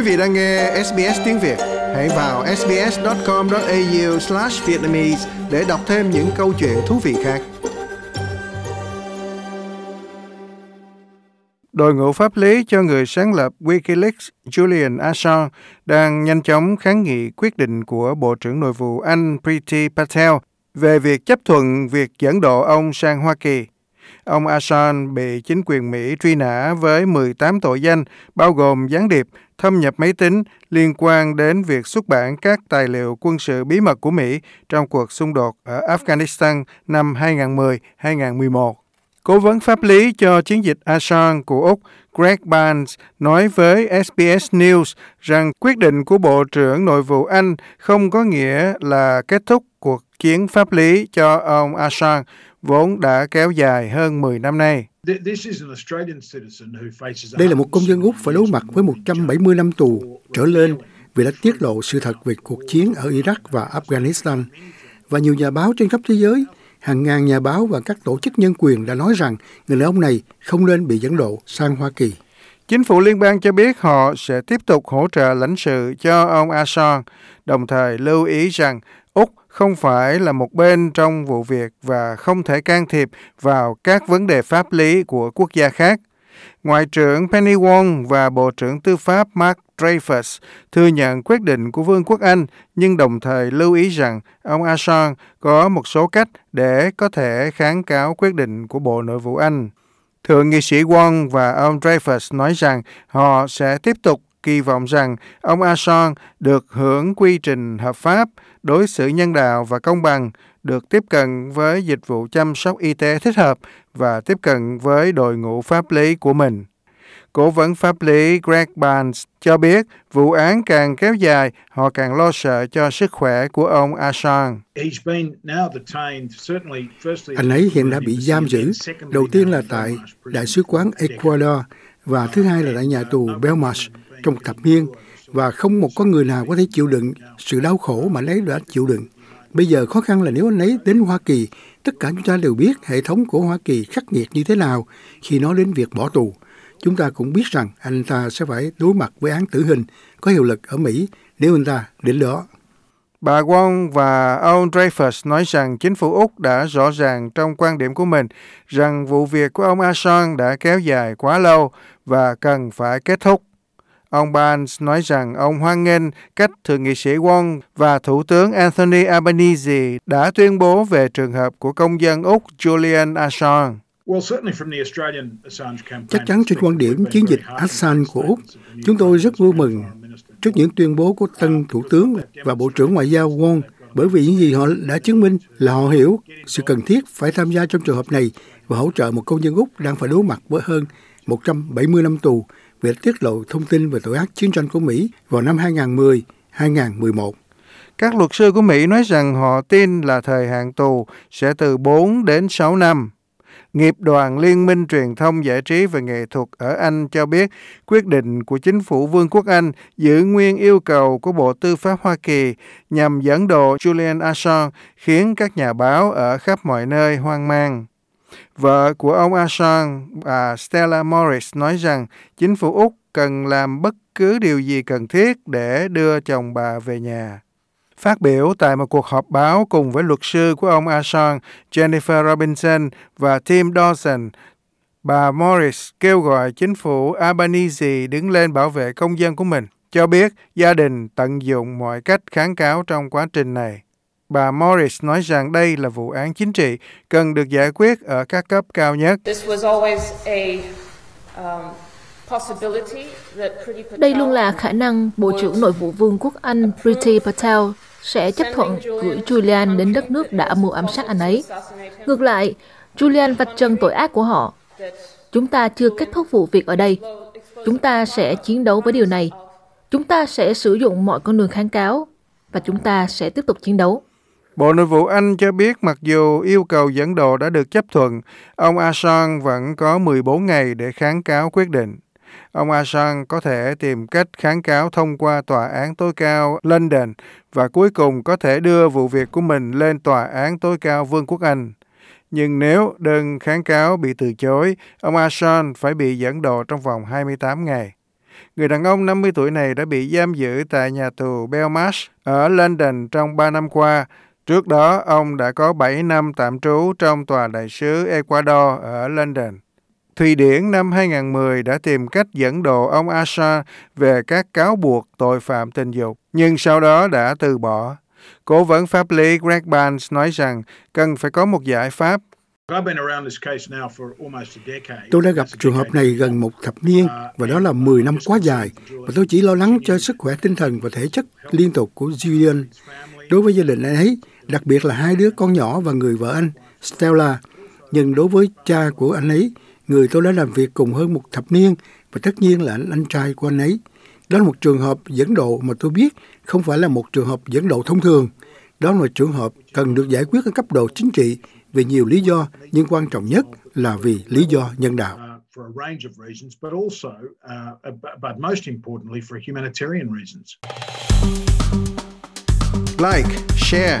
Quý vị đang nghe SBS tiếng Việt, hãy vào sbs.com.au/vietnamese để đọc thêm những câu chuyện thú vị khác. Đội ngũ pháp lý cho người sáng lập WikiLeaks Julian Assange đang nhanh chóng kháng nghị quyết định của Bộ trưởng Nội vụ Anh Priti Patel về việc chấp thuận việc dẫn độ ông sang Hoa Kỳ. Ông Assange bị chính quyền Mỹ truy nã với 18 tội danh, bao gồm gián điệp, thâm nhập máy tính liên quan đến việc xuất bản các tài liệu quân sự bí mật của Mỹ trong cuộc xung đột ở Afghanistan năm 2010-2011. Cố vấn pháp lý cho chiến dịch Assange của Úc Greg Barnes nói với SBS News rằng quyết định của Bộ trưởng Nội vụ Anh không có nghĩa là kết thúc cuộc chiến pháp lý cho ông Assange vốn đã kéo dài hơn 10 năm nay. Đây là một công dân Úc phải đối mặt với 170 năm tù trở lên vì đã tiết lộ sự thật về cuộc chiến ở Iraq và Afghanistan. Và nhiều nhà báo trên khắp thế giới, hàng ngàn nhà báo và các tổ chức nhân quyền đã nói rằng người đàn ông này không nên bị dẫn độ sang Hoa Kỳ. Chính phủ liên bang cho biết họ sẽ tiếp tục hỗ trợ lãnh sự cho ông Assange, đồng thời lưu ý rằng không phải là một bên trong vụ việc và không thể can thiệp vào các vấn đề pháp lý của quốc gia khác. Ngoại trưởng Penny Wong và Bộ trưởng Tư pháp Mark Dreyfus thừa nhận quyết định của Vương quốc Anh, nhưng đồng thời lưu ý rằng ông Assange có một số cách để có thể kháng cáo quyết định của Bộ Nội vụ Anh. Thượng nghị sĩ Wong và ông Dreyfus nói rằng họ sẽ tiếp tục kỳ vọng rằng ông Assange được hưởng quy trình hợp pháp, đối xử nhân đạo và công bằng, được tiếp cận với dịch vụ chăm sóc y tế thích hợp và tiếp cận với đội ngũ pháp lý của mình. Cố vấn pháp lý Greg Barnes cho biết vụ án càng kéo dài, họ càng lo sợ cho sức khỏe của ông Assange. Anh ấy hiện đã bị giam giữ, đầu tiên là tại Đại sứ quán Ecuador và thứ hai là tại nhà tù Belmarsh trong thập niên và không một con người nào có thể chịu đựng sự đau khổ mà anh ấy đã chịu đựng. Bây giờ khó khăn là nếu anh ấy đến Hoa Kỳ, tất cả chúng ta đều biết hệ thống của Hoa Kỳ khắc nghiệt như thế nào khi nói đến việc bỏ tù. Chúng ta cũng biết rằng anh ta sẽ phải đối mặt với án tử hình có hiệu lực ở Mỹ nếu anh ta đến đó. Bà Wong và ông Dreyfus nói rằng chính phủ Úc đã rõ ràng trong quan điểm của mình rằng vụ việc của ông Assange đã kéo dài quá lâu và cần phải kết thúc. Ông Barnes nói rằng ông hoan nghênh cách Thượng nghị sĩ Wong và Thủ tướng Anthony Albanese đã tuyên bố về trường hợp của công dân Úc Julian Assange. Chắc chắn trên quan điểm chiến dịch Assange của Úc, chúng tôi rất vui mừng trước những tuyên bố của tân Thủ tướng và Bộ trưởng Ngoại giao Wong bởi vì những gì họ đã chứng minh là họ hiểu sự cần thiết phải tham gia trong trường hợp này và hỗ trợ một công dân Úc đang phải đối mặt với hơn 170 năm tù về tiết lộ thông tin về tội ác chiến tranh của Mỹ vào năm 2010-2011. Các luật sư của Mỹ nói rằng họ tin là thời hạn tù sẽ từ 4 đến 6 năm. Nghiệp đoàn Liên minh Truyền thông Giải trí và Nghệ thuật ở Anh cho biết quyết định của chính phủ Vương quốc Anh giữ nguyên yêu cầu của Bộ Tư pháp Hoa Kỳ nhằm dẫn độ Julian Assange khiến các nhà báo ở khắp mọi nơi hoang mang. Vợ của ông Assange, bà Stella Morris, nói rằng chính phủ Úc cần làm bất cứ điều gì cần thiết để đưa chồng bà về nhà. Phát biểu tại một cuộc họp báo cùng với luật sư của ông Assange, Jennifer Robinson và Tim Dawson, bà Morris kêu gọi chính phủ Albanese đứng lên bảo vệ công dân của mình, cho biết gia đình tận dụng mọi cách kháng cáo trong quá trình này. Bà Morris nói rằng đây là vụ án chính trị cần được giải quyết ở các cấp cao nhất. Um, đây luôn là khả năng Bộ trưởng Nội vụ Vương quốc Anh Priti Patel sẽ chấp thuận gửi Julian đến đất nước đã mưu ám sát anh ấy. Ngược lại, Julian vạch trần tội ác của họ. Chúng ta chưa kết thúc vụ việc ở đây. Chúng ta sẽ chiến đấu với điều này. Chúng ta sẽ sử dụng mọi con đường kháng cáo và chúng ta sẽ tiếp tục chiến đấu. Bộ Nội vụ Anh cho biết mặc dù yêu cầu dẫn độ đã được chấp thuận, ông Assange vẫn có 14 ngày để kháng cáo quyết định. Ông Assange có thể tìm cách kháng cáo thông qua Tòa án tối cao London và cuối cùng có thể đưa vụ việc của mình lên Tòa án tối cao Vương quốc Anh. Nhưng nếu đơn kháng cáo bị từ chối, ông Assange phải bị dẫn độ trong vòng 28 ngày. Người đàn ông 50 tuổi này đã bị giam giữ tại nhà tù Belmarsh ở London trong 3 năm qua. Trước đó, ông đã có 7 năm tạm trú trong tòa đại sứ Ecuador ở London. Thụy Điển năm 2010 đã tìm cách dẫn độ ông Assange về các cáo buộc tội phạm tình dục, nhưng sau đó đã từ bỏ. Cố vấn pháp lý Greg Barnes nói rằng cần phải có một giải pháp Tôi đã gặp trường hợp này gần một thập niên và đó là 10 năm quá dài và tôi chỉ lo lắng cho sức khỏe tinh thần và thể chất liên tục của Julian. Đối với gia đình anh ấy, đặc biệt là hai đứa con nhỏ và người vợ anh, Stella. Nhưng đối với cha của anh ấy, người tôi đã làm việc cùng hơn một thập niên và tất nhiên là anh, anh trai của anh ấy. Đó là một trường hợp dẫn độ mà tôi biết không phải là một trường hợp dẫn độ thông thường. Đó là một trường hợp cần được giải quyết ở cấp độ chính trị vì nhiều lý do, nhưng quan trọng nhất là vì lý do nhân đạo. Like, share,